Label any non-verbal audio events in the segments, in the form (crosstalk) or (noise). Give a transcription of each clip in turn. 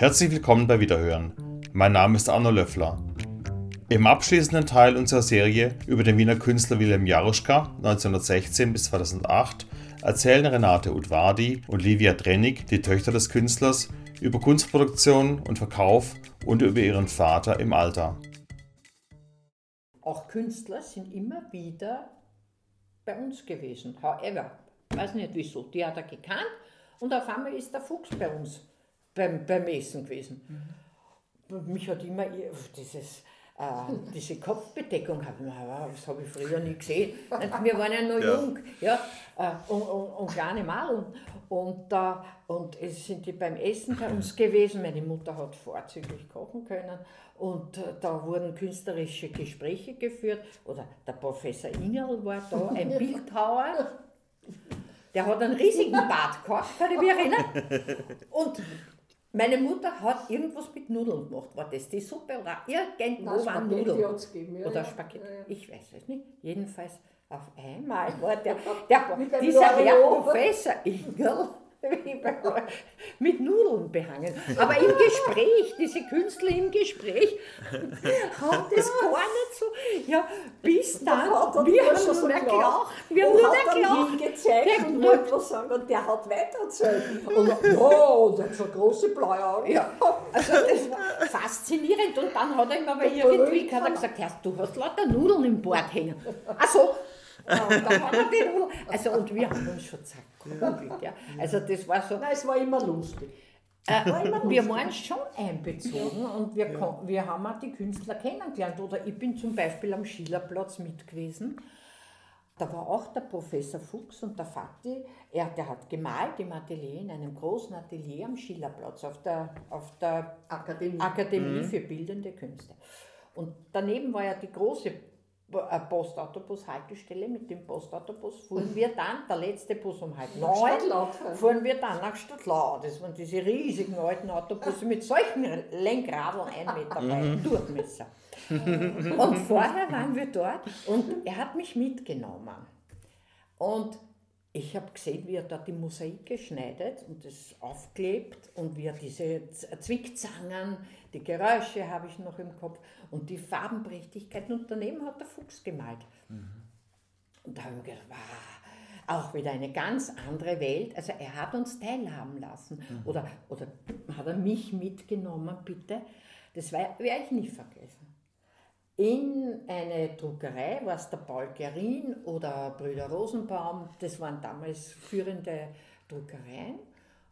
Herzlich willkommen bei Wiederhören. Mein Name ist Arno Löffler. Im abschließenden Teil unserer Serie über den Wiener Künstler Wilhelm Jaruschka 1916 bis 2008 erzählen Renate Udvardi und Livia Trennig, die Töchter des Künstlers, über Kunstproduktion und Verkauf und über ihren Vater im Alter. Auch Künstler sind immer wieder bei uns gewesen. However, ich weiß nicht wieso, die hat er gekannt und auf einmal ist der Fuchs bei uns beim, beim Essen gewesen. Mhm. Mich hat immer dieses äh, (laughs) diese Kopfbedeckung haben das habe ich früher nie gesehen. Wir waren ja noch ja. jung ja, äh, und, und, und, kleine Malen. Und, äh, und es sind die beim Essen bei uns gewesen. Meine Mutter hat vorzüglich kochen können. Und äh, da wurden künstlerische Gespräche geführt. Oder der Professor Ingerl war da, ein (laughs) Bildhauer. Der hat einen riesigen Bart gehabt, kann ich mich erinnern. Und meine Mutter hat irgendwas mit Nudeln gemacht. War das die Suppe oder irgendwo Nein, waren Nudeln? Ja, oder Spaghetti? Ja, ja. Ich weiß es nicht. Jedenfalls auf einmal war der, (laughs) der dieser Herr Professor Ingel (laughs) mit Nudeln behangen. Aber im Gespräch, diese Künstler im Gespräch, haben das gar nicht so. Ja, bis dann, wir haben nur mehr gelacht. Wir haben nur mehr gelacht. gezeigt und wollte was sagen und der hat weitererzählt. Und oh, der hat so große blaue Augen. Ja, also das war faszinierend. Und dann hat er ihm aber irgendwie hat er gesagt, du hast lauter Nudeln im Bord hängen. Ach also, und wir haben uns schon zerkugelt. Ja. Also, das war so. Nein, es war immer lustig. Äh, wir waren schon einbezogen und wir, ja. wir haben auch die Künstler kennengelernt. Oder ich bin zum Beispiel am Schillerplatz mit gewesen. Da war auch der Professor Fuchs und der Fati. Er, der hat gemalt im Atelier, in einem großen Atelier am Schillerplatz, auf der, auf der Akademie, Akademie mhm. für Bildende Künste. Und daneben war ja die große Postautobus-Haltestelle. Mit dem Postautobus fuhren wir dann, der letzte Bus um halb neun, fuhren wir dann nach Stadtlau. Das waren diese riesigen alten Autobusse mit solchen Lenkradeln, ein (laughs) Meter breit, mhm. Durchmesser. Und vorher waren wir dort und er hat mich mitgenommen. Und ich habe gesehen, wie er da die Mosaike schneidet und das aufklebt und wie er diese Zwickzangen, die Geräusche habe ich noch im Kopf und die Farbenprächtigkeiten. Und daneben hat der Fuchs gemalt. Mhm. Und da habe ich gedacht, wow, auch wieder eine ganz andere Welt. Also er hat uns teilhaben lassen. Mhm. Oder, oder hat er mich mitgenommen, bitte? Das werde ich nicht vergessen in eine Druckerei, was der Paul Gerin oder Brüder Rosenbaum, das waren damals führende Druckereien.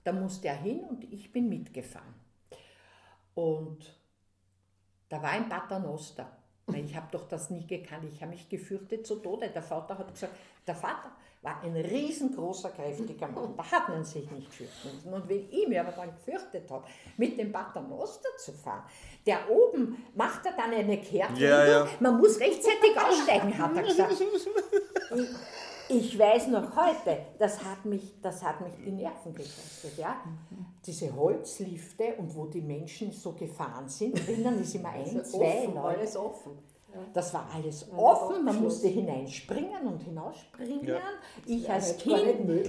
Da musste er hin und ich bin mitgefahren. Und da war ein Paternoster. Ich habe doch das nie gekannt. Ich habe mich gefürchtet zu Tode. Der Vater hat gesagt, der Vater war ein riesengroßer, kräftiger Mann. Da hat man sich nicht fürchten müssen. Und wenn ich mich aber dann gefürchtet habe, mit dem Paternoster zu fahren, der oben macht er dann eine Kehrtwendung, ja, ja. man muss rechtzeitig aussteigen, hat er gesagt. (laughs) Ich, weiß noch heute, das hat mich, das hat mich die Nerven gekostet. Ja? Diese Holzlifte und wo die Menschen so gefahren sind, drinnen ist immer ein, zwei offen, Leute. Alles offen. Das war alles offen, man musste hineinspringen und hinausspringen. Ja. Ich als Kind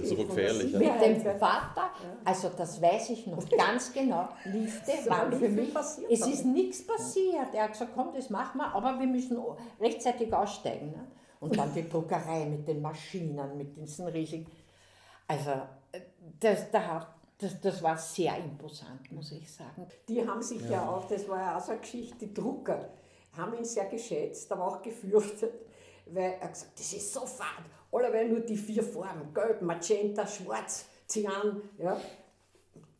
so gefährlich, mit dem Vater, also das weiß ich noch ganz genau, Lifte waren für mich, es ist nichts passiert. Er hat gesagt, komm, das machen wir, aber wir müssen rechtzeitig aussteigen. Ne? Und dann die Druckerei mit den Maschinen, mit diesen riesigen, also das, da das, das war sehr imposant, muss ich sagen. Die haben sich ja, ja auch, das war ja auch so eine Geschichte, die Drucker haben ihn sehr geschätzt, aber auch gefürchtet, weil er gesagt das ist so fad. Alle werden nur die vier Farben, gelb, magenta, schwarz, Cyan, ja.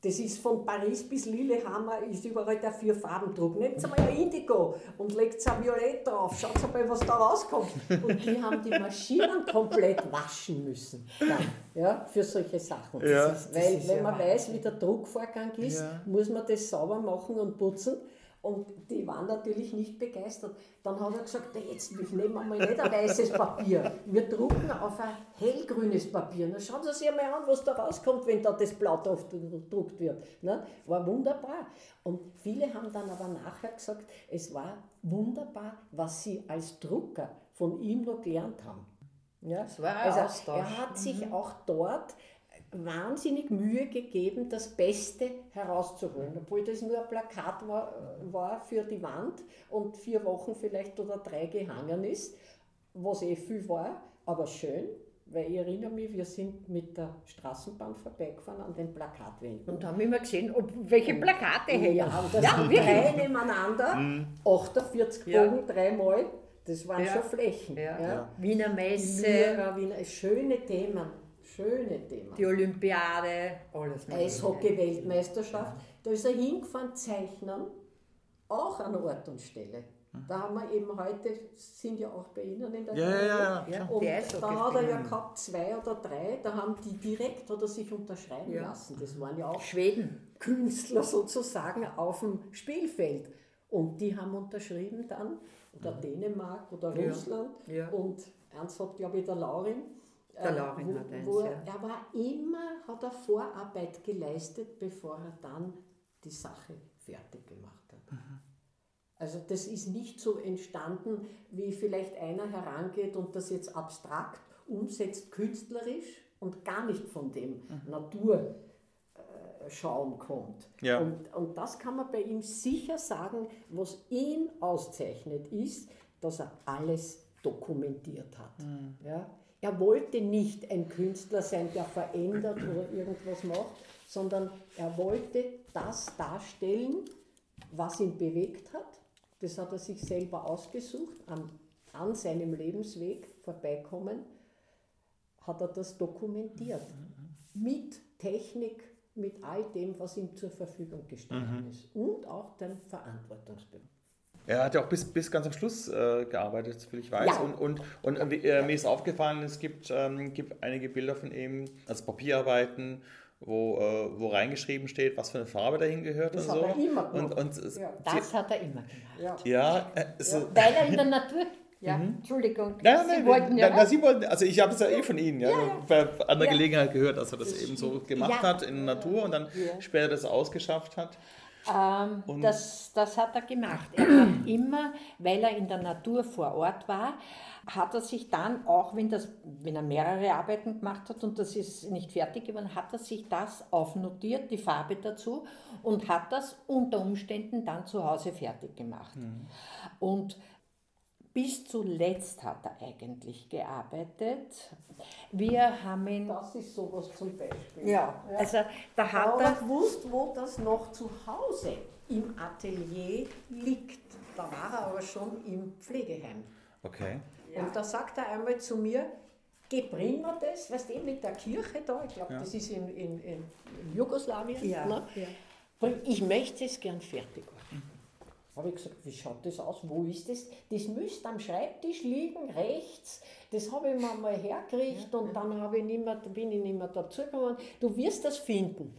Das ist von Paris bis Lillehammer, ist überall der vier Farbendruck. Nehmt mal ein Indigo und legt ein Violett drauf, schaut mal, was da rauskommt. Und die haben die Maschinen komplett waschen müssen, dann, ja, für solche Sachen. Ja, ist, weil, wenn man weiß, wie der Druckvorgang ist, ja. muss man das sauber machen und putzen. Und die waren natürlich nicht begeistert. Dann hat er gesagt, jetzt nehmen wir mal nicht ein weißes Papier. Wir drucken auf ein hellgrünes Papier. Na, schauen Sie sich einmal an, was da rauskommt, wenn da das Blatt aufgedruckt wird. Na, war wunderbar. Und viele haben dann aber nachher gesagt, es war wunderbar, was sie als Drucker von ihm noch gelernt haben. Ja? Das war also, er hat sich mhm. auch dort wahnsinnig Mühe gegeben, das Beste herauszuholen. Obwohl das nur ein Plakat war, war für die Wand und vier Wochen vielleicht oder drei gehangen ist, was eh viel war, aber schön, weil ich erinnere mich, wir sind mit der Straßenbahn vorbeigefahren an den Plakatwänden. Und haben immer gesehen, ob, welche Plakate hängen. Ja, und das ja, sind drei nebeneinander, 48 Ja. Bogen, dreimal, das waren Ja. schon Flächen. Ja. Ja. Wiener Messe, Lyra, Wiener, schöne Themen, schöne Themen. die Olympiade, alles mögliche. Eishockey-Weltmeisterschaft. Da ist er hingefahren, zeichnen, auch an Ort und Stelle. Da haben wir eben heute, sind ja auch bei Ihnen in der Ja, ja, Gemeinde. ja, Ja, Und da hat er ja gehabt zwei oder drei, da haben die direkt oder sich unterschreiben Ja. lassen. Das waren ja auch Schweden. Künstler sozusagen auf dem Spielfeld. Und die haben unterschrieben dann, oder Dänemark oder. Russland. Ja. Und eins hat, glaube ich, der Laurin. Der äh, Laurin wo, hat eins, wo er, ja. er war immer, hat er Vorarbeit geleistet, bevor er dann die Sache fertig gemacht hat. Mhm. Also das ist nicht so entstanden, wie vielleicht einer herangeht und das jetzt abstrakt umsetzt, künstlerisch und gar nicht von dem Natur äh, schauen kommt. Ja. Und, und das kann man bei ihm sicher sagen, was ihn auszeichnet, ist, dass er alles dokumentiert hat. Ja? Er wollte nicht ein Künstler sein, der verändert oder irgendwas macht, sondern er wollte das darstellen, was ihn bewegt hat. Das hat er sich selber ausgesucht, an, an seinem Lebensweg vorbeikommen, hat er das dokumentiert. Mit Technik, mit all dem, was ihm zur Verfügung gestanden ist. Und auch den Verantwortungsbewusstsein. Er hat ja auch bis, bis ganz am Schluss äh, gearbeitet, soviel ich weiß. Ja. Und, und, und äh, mir ist aufgefallen, es gibt, ähm, gibt einige Bilder von ihm, also Papierarbeiten, wo, äh, wo reingeschrieben steht, was für eine Farbe dahin gehört Das und hat so. er immer und, gemacht. und es- Ja. Das hat er immer gemacht. Ja. ja, äh, so, Weil er in der Natur. (laughs) Ja, Entschuldigung. Nein, Sie nein, wollten ja. nein, nein, Sie wollten, also ich habe es ja eh von Ihnen, ja, bei anderer Ja. Gelegenheit gehört, dass er das eben so gemacht Ja. hat in der Natur und dann später das ausgeschafft hat. Ähm, das, das hat er gemacht. Er hat (clears throat) immer, weil er in der Natur vor Ort war, hat er sich dann, auch wenn, das, wenn er mehrere Arbeiten gemacht hat und das ist nicht fertig geworden, hat er sich das aufnotiert, die Farbe dazu, und hat das unter Umständen dann zu Hause fertig gemacht. Und bis zuletzt hat er eigentlich gearbeitet. Wir haben ihn. Das ist sowas zum Beispiel. Ja, also da hat Aber er. gewusst, wo das noch zu Hause im Atelier liegt. Da war er aber schon im Pflegeheim. Okay. Und da sagt er einmal zu mir, geh, bring mir das, weißt du, mit der Kirche da, ich glaube, das ist in, in, in Jugoslawien, Ja, ne? ja. Ich möchte es gern fertig machen. Habe ich gesagt, wie schaut das aus? Wo ist das? Das müsste am Schreibtisch liegen, rechts. Das habe ich mir mal hergekriegt und dann habe ich nicht mehr, bin ich nicht mehr dazugekommen. Du wirst das finden.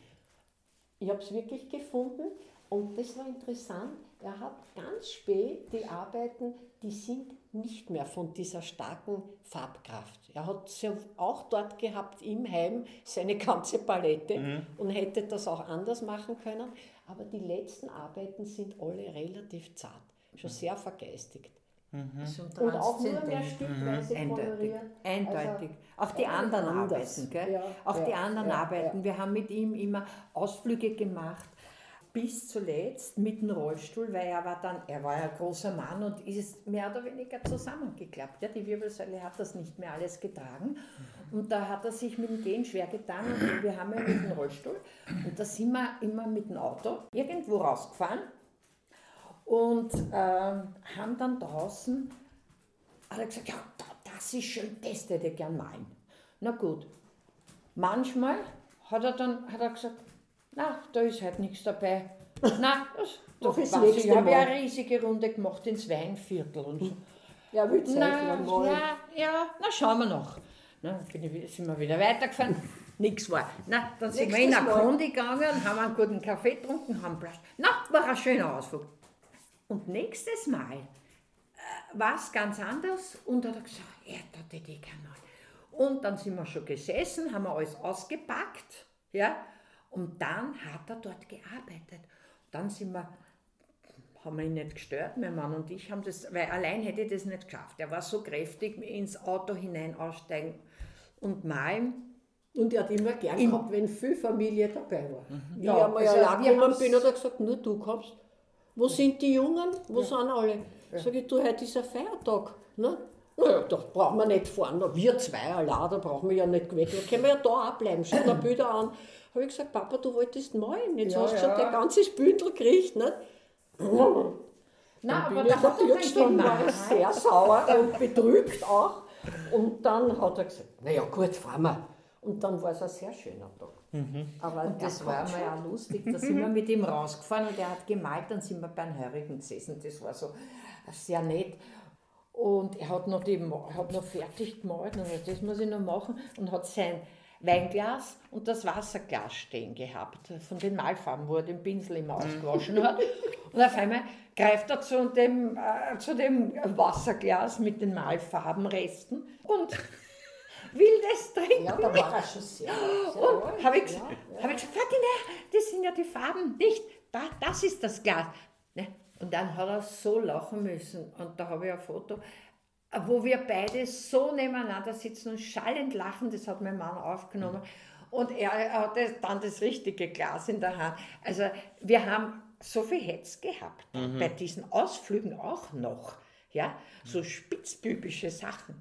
Ich habe es wirklich gefunden und das war interessant. Er hat ganz spät die Arbeiten, die sind nicht mehr von dieser starken Farbkraft. Er hat sie auch dort gehabt im Heim seine ganze Palette und hätte das auch anders machen können. Aber die letzten Arbeiten sind alle relativ zart, schon sehr vergeistigt. Und auch nur mehr stückweise Eindeutig. koloriert. Eindeutig. auch die ja, anderen anders. Arbeiten. Gell? Ja, auch die ja, anderen ja, Arbeiten. Wir haben mit ihm immer Ausflüge gemacht. Bis zuletzt mit dem Rollstuhl, weil er war dann, er war ja großer Mann und ist mehr oder weniger zusammengeklappt. Ja, die Wirbelsäule hat das nicht mehr alles getragen. Und da hat er sich mit dem Gehen schwer getan und wir haben ja mit dem Rollstuhl. Und da sind wir immer mit dem Auto irgendwo rausgefahren und ähm, haben dann draußen hat er gesagt, ja, da- das ist schön, das hätte ich gern malen. Na gut. Manchmal hat er dann hat er gesagt, na, da ist halt nichts dabei. Na, das, Mach das weiß ich, habe ja eine riesige Runde gemacht ins Weinviertel und so. Ja, will Na, zeichnen mal. ja, ja, na schauen wir noch. Na, bin ich, sind wir wieder weitergefahren. (laughs) Nichts war. Na, dann sind wir in Nächstes eine. Kondi gegangen, haben einen guten Kaffee getrunken, haben Platz. Na, war ein schöner Ausflug. Und nächstes Mal äh, war es ganz anders und hat er gesagt, ja, da hätte ich mal. Und dann sind wir schon gesessen, haben wir alles ausgepackt, ja, und dann hat er dort gearbeitet. Dann sind wir haben wir ihn nicht gestört, mein Mann und ich haben das, weil allein hätte ich das nicht geschafft. Er war so kräftig, ins Auto hinein aussteigen und malen. Und er hat immer gern In- gehabt, wenn viel Familie dabei war. Wie Ja, ich einmal also allein wir gekommen bin, hat er gesagt, nur du kommst. Wo sind die Jungen? Wo sind alle? Sag ich, du, heute ist ein Feiertag. Ne? Naja, da brauchen wir nicht fahren. Wir zwei allein, da brauchen wir ja nicht weg. Da können wir ja da auch bleiben. Schau dir Bilder an. Habe ich gesagt, Papa, du wolltest malen. Jetzt Ja, hast du schon ja. dein ganzes Bündel gekriegt. Nicht? Nein, bin aber ich da hat er dann schon war ich sehr sauer und betrübt auch. Und dann hat er gesagt, naja gut, fahren wir. Und dann war es ein sehr schöner Tag. Aber Und das war mal auch lustig. Da sind wir mit ihm rausgefahren und er hat gemalt, dann sind wir beim Heurigen gesessen. Das war so sehr nett. Und er hat noch, die, hat noch fertig gemalt und gesagt, das muss ich noch machen. Und hat sein Weinglas und das Wasserglas stehen gehabt, von den Malfarben, wo er den Pinsel immer ausgewaschen hat. Und auf einmal greift er zu dem, äh, zu dem Wasserglas mit den Malfarbenresten und will das trinken. Ja, da war er schon sehr, sehr Und habe ich, ja, hab ich gesagt, Fatina, das sind ja die Farben, nicht, da, das ist das Glas. Und dann hat er so lachen müssen. Und da habe ich ein Foto, wo wir beide so nebeneinander sitzen und schallend lachen, das hat mein Mann aufgenommen. Und er hatte dann das richtige Glas in der Hand. Also wir haben so viel Hetz gehabt, bei diesen Ausflügen auch noch. Ja, so spitzbübische Sachen.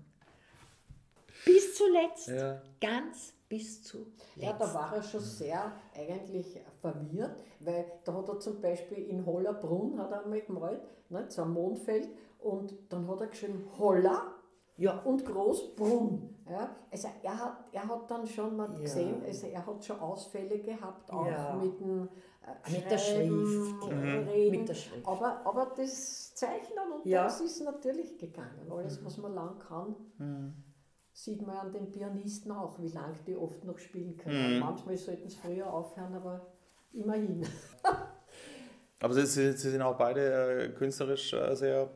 Bis zuletzt, Ja. ganz bis zuletzt. Ja, da war er schon sehr eigentlich verwirrt, weil da hat er zum Beispiel in Hollerbrunn hat er einmal gemalt, ne, so ein Mondfeld, und dann hat er geschrieben Holler Ja. und Großbrunn. Ja, also er hat, er hat dann schon mal Ja. gesehen, also er hat schon Ausfälle gehabt, auch Ja. mit dem äh, Mit der Schrift. Reden. Mit der Schrift. Aber, aber das Zeichnen und Ja. das ist natürlich gegangen. Alles, was man lang kann, sieht man an den Pianisten auch, wie lange die oft noch spielen können. Manchmal sollten sie früher aufhören, aber immerhin. (laughs) Aber sie, sie, sie sind auch beide äh, künstlerisch äh, sehr.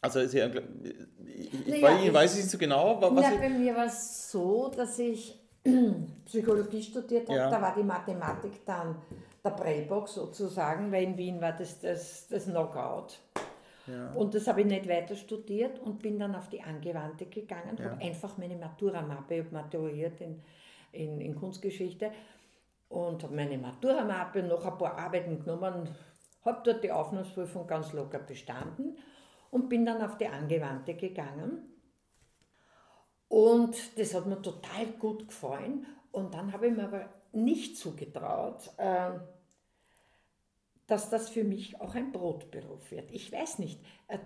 Also, ich, ich, Naja, weiß, ich weiß nicht so genau, wa- was Na, bei mir war es so, dass ich (clears throat) Psychologie studiert habe. Ja. Da war die Mathematik dann der Prellbock sozusagen, weil in Wien war das das, das Knockout. Ja. Und das habe ich nicht weiter studiert und bin dann auf die Angewandte gegangen, habe einfach meine Maturamappe, ich maturiert in, in, in Kunstgeschichte und habe meine Maturamappe noch ein paar Arbeiten genommen, habe dort die Aufnahmeprüfung ganz locker bestanden und bin dann auf die Angewandte gegangen. Und das hat mir total gut gefallen. Und dann habe ich mir aber nicht zugetraut, ähm, dass das für mich auch ein Brotberuf wird. Ich weiß nicht. Äh,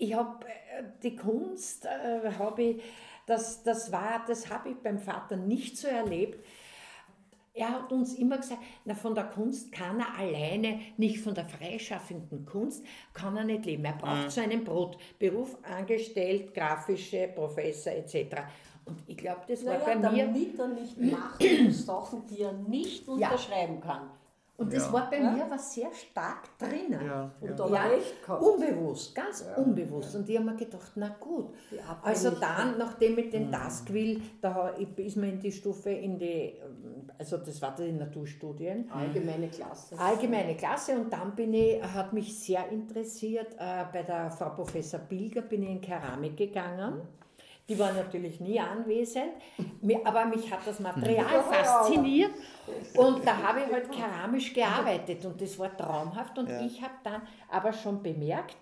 Ich habe äh, die Kunst, äh, habe ich, das, das war, das habe ich beim Vater nicht so erlebt. Er hat uns immer gesagt, na, von der Kunst kann er alleine, nicht von der freischaffenden Kunst, kann er nicht leben. Er braucht so einen Brotberuf, angestellt, grafische, Professor etc. Und ich glaube, das war Naja, bei mir... damit er nicht machen muss Sachen, die er nicht unterschreiben kann. Und das Ja. war bei mir was sehr stark drinnen. Ja, Und ja. da Ja, recht gehabt. unbewusst, ganz unbewusst. Und ich habe mir gedacht, na gut. Also dann, nachdem mit dem Taskwill, da ha- ist man in die Stufe, in die, also das war die Naturstudien, Allgemeine Klasse. allgemeine Klasse und dann bin ich, hat mich sehr interessiert, äh, bei der Frau Professor Bilger bin ich in Keramik gegangen. Die war natürlich nie anwesend, aber mich hat das Material fasziniert. Und da habe ich halt keramisch gearbeitet und das war traumhaft. Und ich habe dann aber schon bemerkt,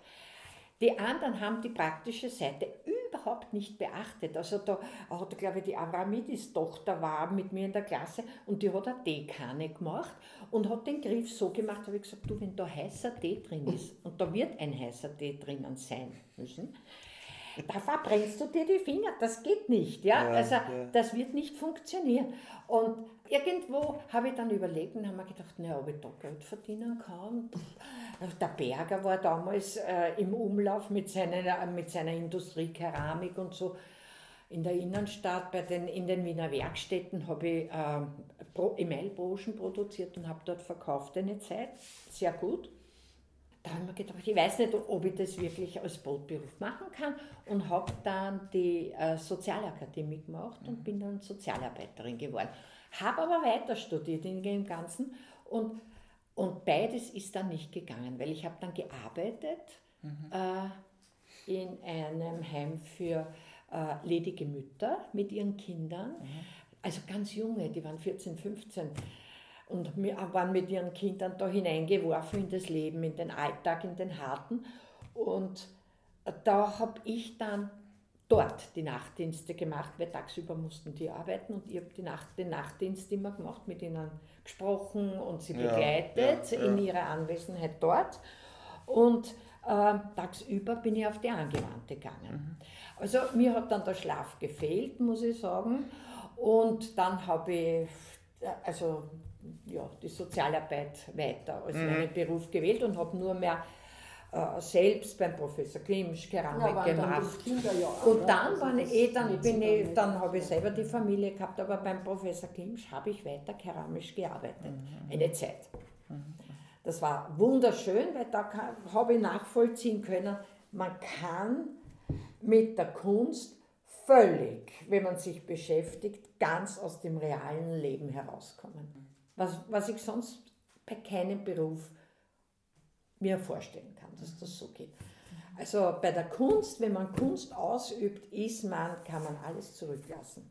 die anderen haben die praktische Seite überhaupt nicht beachtet. Also da hat, glaube ich, die Avramidis-Tochter war mit mir in der Klasse und die hat eine Teekanne gemacht und hat den Griff so gemacht, habe ich gesagt, du, wenn da heißer Tee drin ist und da wird ein heißer Tee drinnen sein müssen, da verbrennst du dir die Finger, das geht nicht, ja, Ja, also ja. das wird nicht funktionieren. Und irgendwo habe ich dann überlegt und habe mir gedacht, na, ob ich da Geld verdienen kann. Der Berger war damals äh, im Umlauf mit seiner, mit seiner Industrie Keramik und so. In der Innenstadt, bei den, in den Wiener Werkstätten, habe ich ähm, Pro- Emailbroschen produziert und habe dort verkauft eine Zeit. Sehr gut. Da habe ich mir gedacht, ich weiß nicht, ob ich das wirklich als Brotberuf machen kann und habe dann die äh, Sozialakademie gemacht und bin dann Sozialarbeiterin geworden. Habe aber weiter studiert in dem Ganzen und, und beides ist dann nicht gegangen, weil ich habe dann gearbeitet äh, in einem Heim für äh, ledige Mütter mit ihren Kindern, mhm. also ganz junge, die waren 14, 15 und waren mit ihren Kindern da hineingeworfen in das Leben, in den Alltag, in den Harten. Und da habe ich dann dort die Nachtdienste gemacht, weil tagsüber mussten die arbeiten und ich habe die Nacht, den Nachtdienst immer gemacht, mit ihnen gesprochen und sie begleitet ja, ja, in ihrer Anwesenheit dort. Und äh, tagsüber bin ich auf die Angewandte gegangen. Mhm. Also mir hat dann der Schlaf gefehlt, muss ich sagen. Und dann habe ich also, ja, die Sozialarbeit weiter als mhm. meinen Beruf gewählt und habe nur mehr äh, selbst beim Professor Klimsch Keramik ja, gemacht. und dann, also waren eh, dann, bin ich, dann habe ich selber die Familie gehabt, aber beim Professor Klimsch habe ich weiter keramisch gearbeitet, mhm. eine Zeit. Mhm. Das war wunderschön, weil da habe ich nachvollziehen können, man kann mit der Kunst völlig, wenn man sich beschäftigt, ganz aus dem realen Leben herauskommen. Was, was ich sonst bei keinem Beruf mir vorstellen kann, dass das so geht. Also bei der Kunst, wenn man Kunst ausübt, ist man, kann man alles zurücklassen.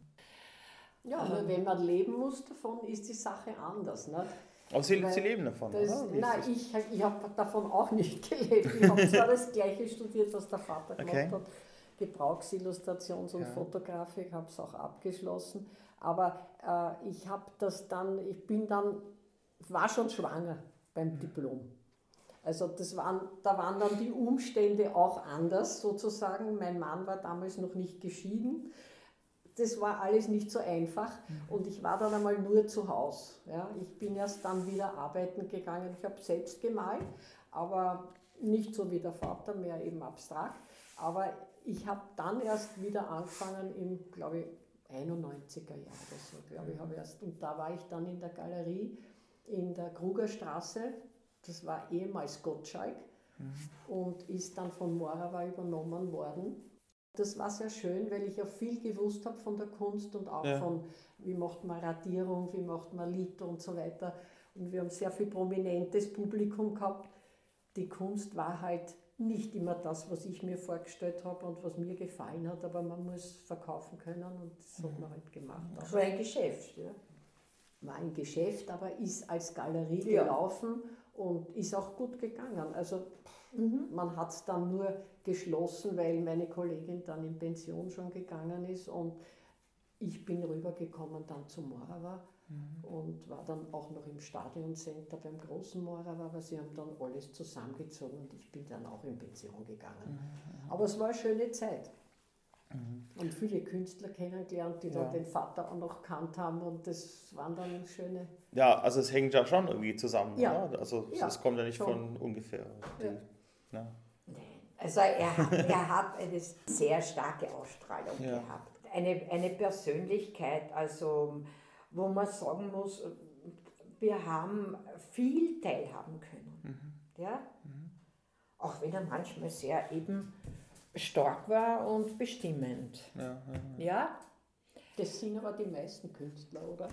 Ja, aber ähm, wenn man leben muss davon, ist die Sache anders. Nicht? Aber Sie, Sie leben davon, das, oder? Nein, ich, ich habe davon auch nicht (laughs) gelebt. Ich habe zwar das Gleiche studiert, was der Vater gemacht okay. hat, Gebrauchsillustrations- und ja. Fotografik, habe es auch abgeschlossen. Aber äh, ich habe das dann, ich bin dann, war schon schwanger beim mhm. Diplom. Also das waren, da waren dann die Umstände auch anders sozusagen. Mein Mann war damals noch nicht geschieden. Das war alles nicht so einfach mhm. und ich war dann einmal nur zu Hause. Ja. Ich bin erst dann wieder arbeiten gegangen. Ich habe selbst gemalt, aber nicht so wie der Vater, mehr eben abstrakt. Aber ich habe dann erst wieder angefangen im, glaube ich, 91er Jahr oder so, glaube ich, habe erst. Und da war ich dann in der Galerie in der Krugerstraße das war ehemals Gottschalk mhm. und ist dann von Morava übernommen worden. Das war sehr schön, weil ich ja viel gewusst habe von der Kunst und auch ja. von, wie macht man Radierung, wie macht man Lito und so weiter. Und wir haben sehr viel prominentes Publikum gehabt. Die Kunst war halt nicht immer das, was ich mir vorgestellt habe und was mir gefallen hat, aber man muss verkaufen können und das hat man halt gemacht. Das war ein Geschäft, ja? War ein Geschäft, aber ist als Galerie ja. gelaufen und ist auch gut gegangen. Also mhm. man hat es dann nur geschlossen, weil meine Kollegin dann in Pension schon gegangen ist und ich bin rübergekommen dann zu Morava mhm. und war dann auch noch im Stadioncenter beim großen Morava, aber sie haben dann alles zusammengezogen und ich bin dann auch in Pension gegangen. Mhm. Aber es war eine schöne Zeit. Mhm. Und viele Künstler kennengelernt, die ja. dann den Vater auch noch kannt haben und das waren dann schöne. Ja, also es hängt ja schon irgendwie zusammen. Ja. Oder? Also ja, es kommt ja nicht schon. von ungefähr. Die, ja. Ne? Also er hat, er hat eine sehr starke Ausstrahlung ja. gehabt. Eine, eine Persönlichkeit, also wo man sagen muss, wir haben viel teilhaben können. Mhm. Ja? Mhm. Auch wenn er manchmal sehr eben stark war und bestimmend. Ja, ja, ja. ja? Das sind aber die meisten Künstler, oder?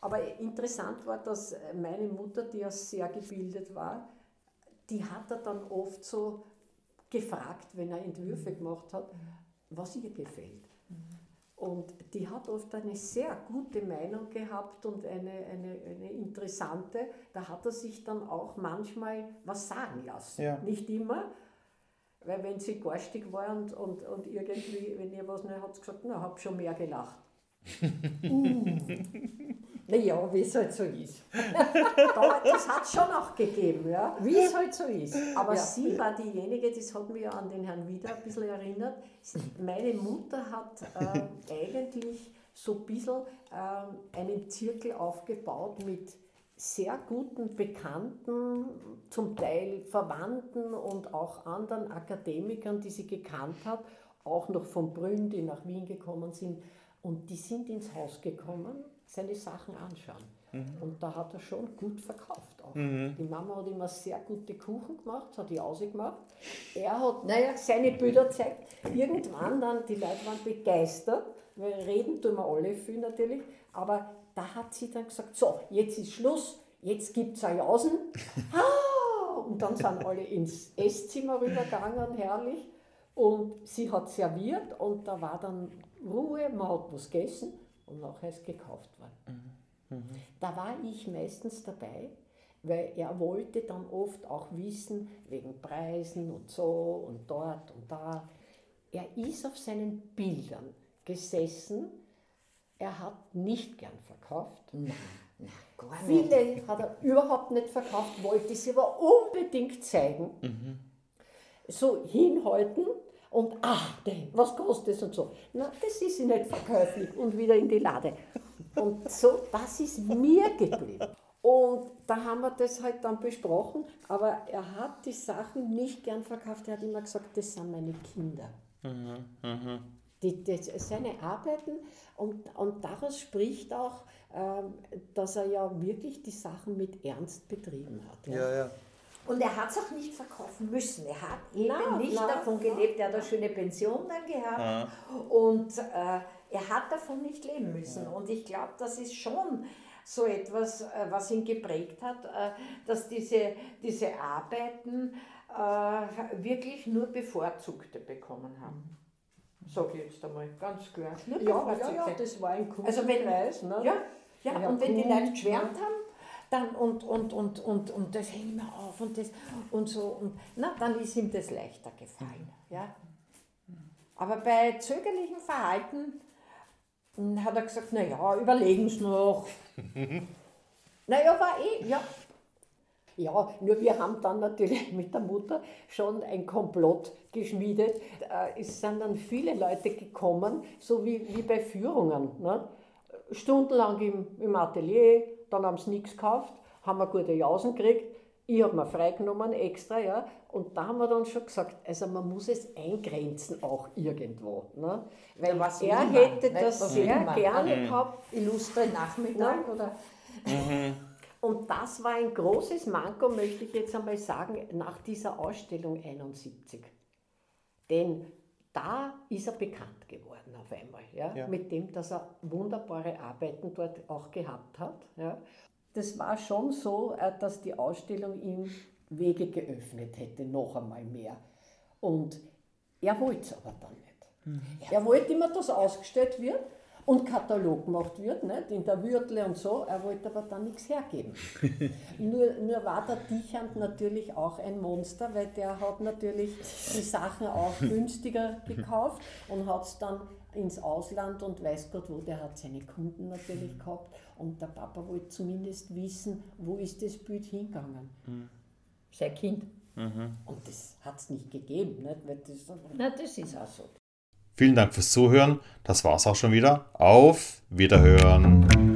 Aber interessant war, dass meine Mutter, die ja sehr gebildet war, die hat er dann oft so gefragt, wenn er Entwürfe gemacht hat, was ihr gefällt. Und die hat oft eine sehr gute Meinung gehabt und eine, eine, eine interessante. Da hat er sich dann auch manchmal was sagen lassen. Ja. Nicht immer, weil wenn sie garstig war und, und, und irgendwie, wenn ihr was nicht hat, gesagt, na, hab schon mehr gelacht. (laughs) uh. Naja, wie es halt so ist. (laughs) das hat es schon auch gegeben, ja. Wie es halt so ist. Aber ja. sie war diejenige, das hat mich ja an den Herrn Wieder ein bisschen erinnert. Meine Mutter hat äh, eigentlich so ein bisschen äh, einen Zirkel aufgebaut mit sehr guten Bekannten, zum Teil Verwandten und auch anderen Akademikern, die sie gekannt hat, auch noch von Brünn, die nach Wien gekommen sind. Und die sind ins Haus gekommen, seine Sachen anschauen. Mhm. Und da hat er schon gut verkauft auch. Mhm. Die Mama hat immer sehr gute Kuchen gemacht, hat die ausgemacht. Er hat, naja, seine Bilder gezeigt. Irgendwann dann, die Leute waren begeistert, weil reden tun wir alle viel natürlich, aber da hat sie dann gesagt, so, jetzt ist Schluss, jetzt gibt es ein Jausen. (laughs) Und dann sind alle ins Esszimmer rübergegangen, herrlich. Und sie hat serviert und da war dann Ruhe, man hat was gegessen und nachher ist gekauft worden. Mhm. Da war ich meistens dabei, weil er wollte dann oft auch wissen, wegen Preisen und so und dort und da. Er ist auf seinen Bildern gesessen, er hat nicht gern verkauft. Nein, nein, gar nicht. Viele hat er überhaupt nicht verkauft, wollte sie aber unbedingt zeigen. Mhm. So hinhalten und ach, was kostet das und so. Na, das ist nicht verkäuflich und wieder in die Lade. Und so, das ist mir geblieben. Und da haben wir das halt dann besprochen, aber er hat die Sachen nicht gern verkauft. Er hat immer gesagt, das sind meine Kinder. Mhm, mh. die, die, seine Arbeiten und, und daraus spricht auch, ähm, dass er ja wirklich die Sachen mit Ernst betrieben hat. Ja, ja. ja. Und er hat es auch nicht verkaufen müssen. Er hat eben na, nicht na, davon gelebt. Er hat eine schöne Pension dann gehabt. Ja. Und äh, er hat davon nicht leben müssen. Und ich glaube, das ist schon so etwas, äh, was ihn geprägt hat, äh, dass diese, diese Arbeiten äh, wirklich nur Bevorzugte bekommen haben. Sag ich jetzt einmal, ganz klar. Ja, ja, ja, das war ein Kundenkreis. Also ne? Ja, ja, ja, und wenn die Leute geschwärmt haben, dann und, und, und, und, und das hängt mir auf und das und so, und, na, dann ist ihm das leichter gefallen. Ja? Aber bei zögerlichem Verhalten hm, hat er gesagt, naja, überlegen Sie noch. (laughs) naja, war eh, ja. Ja, nur wir haben dann natürlich mit der Mutter schon ein Komplott geschmiedet. Äh, es sind dann viele Leute gekommen, so wie, wie bei Führungen. Ne? Stundenlang im, im Atelier, dann haben sie nichts gekauft, haben wir gute Jausen gekriegt. Ich habe mir freigenommen extra, ja. Und da haben wir dann schon gesagt, also man muss es eingrenzen auch irgendwo. Ne? Weil ja, er hätte man, das sehr gerne mhm. gehabt. Illustre Nachmittag ne? oder. Mhm. Und das war ein großes Manko, möchte ich jetzt einmal sagen, nach dieser Ausstellung 71. Denn da ist er bekannt geworden auf einmal, ja? ja. mit dem, dass er wunderbare Arbeiten dort auch gehabt hat. Ja? Das war schon so, äh, dass die Ausstellung ihm Wege geöffnet hätte, noch einmal mehr. Und er wollte es aber dann nicht. Mhm. Er wollte immer, dass ausgestellt wird und Katalog gemacht wird, nicht? in der Würtle und so. Er wollte aber dann nichts hergeben. (laughs) nur, nur war der Dichand natürlich auch ein Monster, weil der hat natürlich die Sachen auch günstiger (laughs) gekauft und hat es dann ins Ausland und weiß Gott wo, der hat seine Kunden natürlich gehabt und der Papa wollte zumindest wissen, wo ist das Bild hingegangen. Mhm. Sein Kind. Mhm. Und das hat es nicht gegeben. Nicht? Weil das, Na, das ist auch so. Vielen Dank fürs Zuhören. Das war's auch schon wieder. Auf Wiederhören.